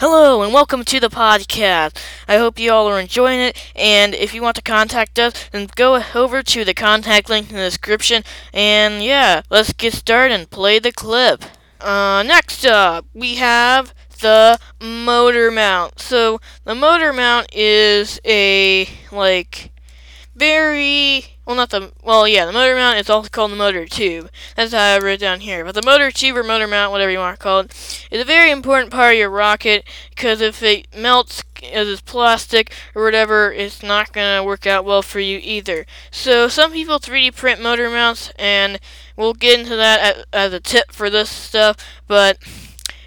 Hello and welcome to the podcast. I hope you all are enjoying it. And if you want to contact us, then go over to the contact link in the description. And yeah, let's get started and play the clip. Uh, next up, we have the motor mount. So the motor mount is a like very well, not the well, yeah, the motor mount is also called the motor tube. That's how I wrote down here. But the motor tube or motor mount, whatever you want to call it, is a very important part of your rocket because if it melts as it's plastic or whatever, it's not gonna work out well for you either. So some people 3D print motor mounts, and we'll get into that as a tip for this stuff, but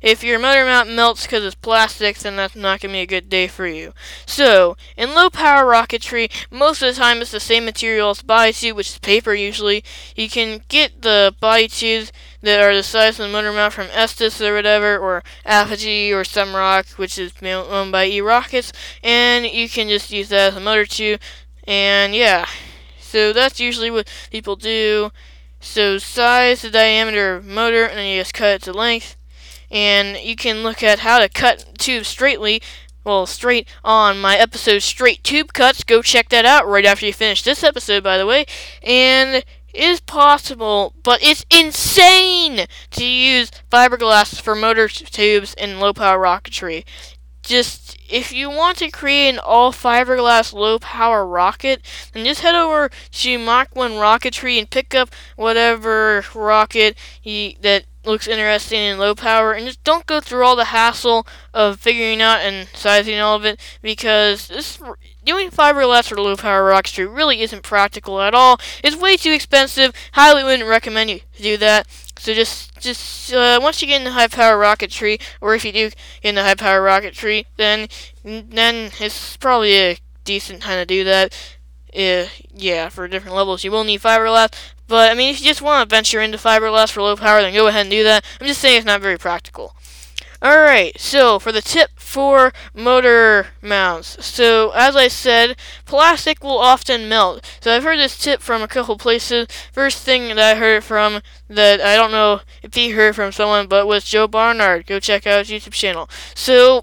if your motor mount melts because it's plastic, then that's not going to be a good day for you. So, in low power rocketry, most of the time it's the same material as body tube, which is paper usually. You can get the body tubes that are the size of the motor mount from Estes or whatever, or Apogee or Semroc, which is owned by E-Rockets, and you can just use that as a motor tube. And yeah, so that's usually what people do. So size, the diameter of motor, and then you just cut it to length and you can look at how to cut tubes straightly well, straight on my episode Straight Tube Cuts. Go check that out right after you finish this episode, by the way. And it is possible, but it's insane to use fiberglass for motor tubes in low power rocketry. Just if you want to create an all fiberglass low power rocket, then just head over to Mach 1 Rocketry and pick up whatever rocket that looks interesting in low power and just don't go through all the hassle of figuring out and sizing all of it because this doing fiberglass for low power rocketry really isn't practical at all. It's way too expensive. Highly wouldn't recommend you do that. So just just uh, once you get in the high power rocketry, or if you do get in the high power rocketry, then then it's probably a decent time to do that. Uh, yeah, for different levels, you will need fiberglass, but, I mean, if you just want to venture into fiberglass for low power, then go ahead and do that. I'm just saying it's not very practical. Alright, so for the tip for motor mounts. So, as I said, plastic will often melt. So, I've heard this tip from a couple places. First thing that I heard from that I don't know if he heard from someone, but was Joe Barnard. Go check out his YouTube channel. So,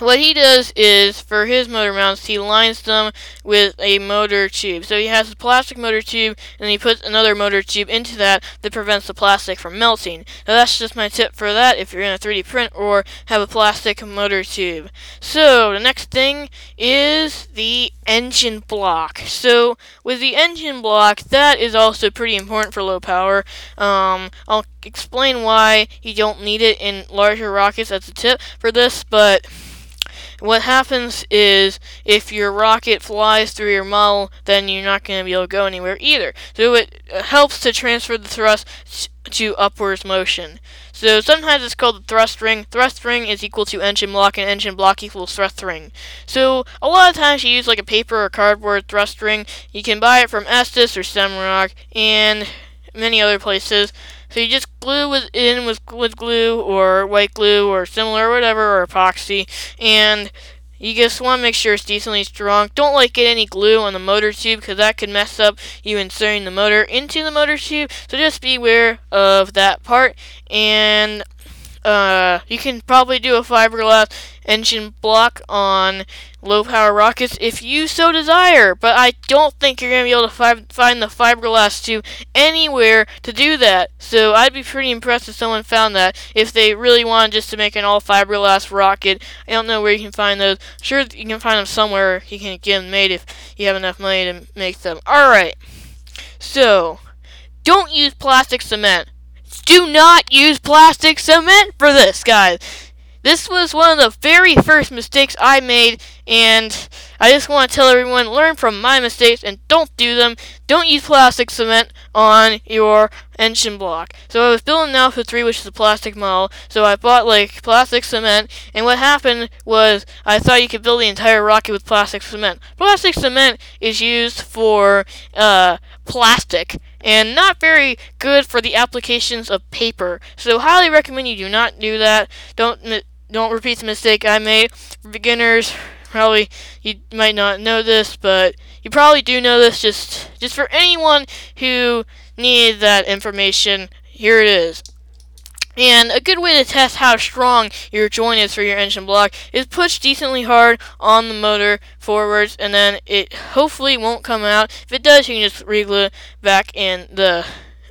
what he does is for his motor mounts he lines them with a motor tube. So he has a plastic motor tube and he puts another motor tube into that that prevents the plastic from melting. Now that's just my tip for that if you're in a 3d print or have a plastic motor tube. So the next thing is the engine block so with the engine block that is also pretty important for low power um, i'll explain why you don't need it in larger rockets as a tip for this but what happens is if your rocket flies through your model, then you're not going to be able to go anywhere either. So it helps to transfer the thrust to upwards motion. So sometimes it's called the thrust ring. Thrust ring is equal to engine block, and engine block equals thrust ring. So a lot of times you use like a paper or cardboard thrust ring. You can buy it from Estes or Semroc and many other places. So you just glue it in with, with glue or white glue or similar whatever or epoxy and you just want to make sure it's decently strong. Don't like get any glue on the motor tube because that could mess up you inserting the motor into the motor tube. So just beware of that part. And uh, you can probably do a fiberglass engine block on low power rockets if you so desire, but I don't think you're going to be able to fi- find the fiberglass tube anywhere to do that. So I'd be pretty impressed if someone found that if they really wanted just to make an all fiberglass rocket. I don't know where you can find those. Sure, you can find them somewhere. You can get them made if you have enough money to make them. Alright, so don't use plastic cement. Do not use plastic cement for this, guys. This was one of the very first mistakes I made, and I just want to tell everyone learn from my mistakes and don't do them. Don't use plastic cement on your engine block. So I was building an Alpha 3, which is a plastic model, so I bought like plastic cement, and what happened was I thought you could build the entire rocket with plastic cement. Plastic cement is used for uh, plastic and not very good for the applications of paper. So highly recommend you do not do that. Don't don't repeat the mistake I made. For beginners, probably you might not know this, but you probably do know this. Just just for anyone who needs that information, here it is. And a good way to test how strong your joint is for your engine block is push decently hard on the motor forwards, and then it hopefully won't come out. If it does, you can just reglue back in the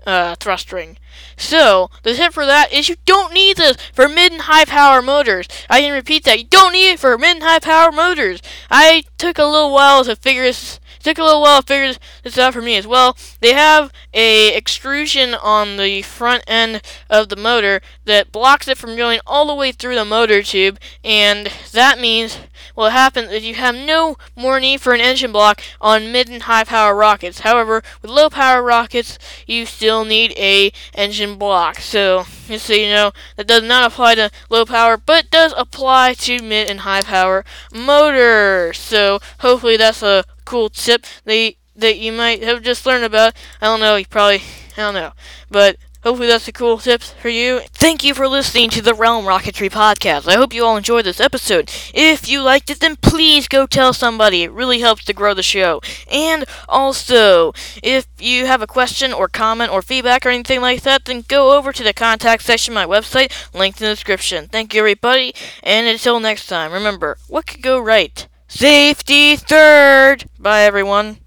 uh, thrust ring. So, the tip for that is you don't need this for mid and high power motors. I can repeat that. You don't need it for mid and high power motors. I took a little while to figure this took a little while to figure this out for me as well. They have a extrusion on the front end of the motor that blocks it from going all the way through the motor tube, and that means what happens is you have no more need for an engine block on mid and high power rockets. However, with low power rockets, you still need a engine block. So, just so you know, that does not apply to low power, but does apply to mid and high power motors. So, hopefully that's a cool tip that you, that you might have just learned about. I don't know, you probably I don't know. But hopefully that's a cool tip for you. Thank you for listening to the Realm Rocketry podcast. I hope you all enjoyed this episode. If you liked it, then please go tell somebody. It really helps to grow the show. And also, if you have a question or comment or feedback or anything like that, then go over to the contact section of my website, linked in the description. Thank you everybody, and until next time, remember, what could go right? Safety third! Bye, everyone.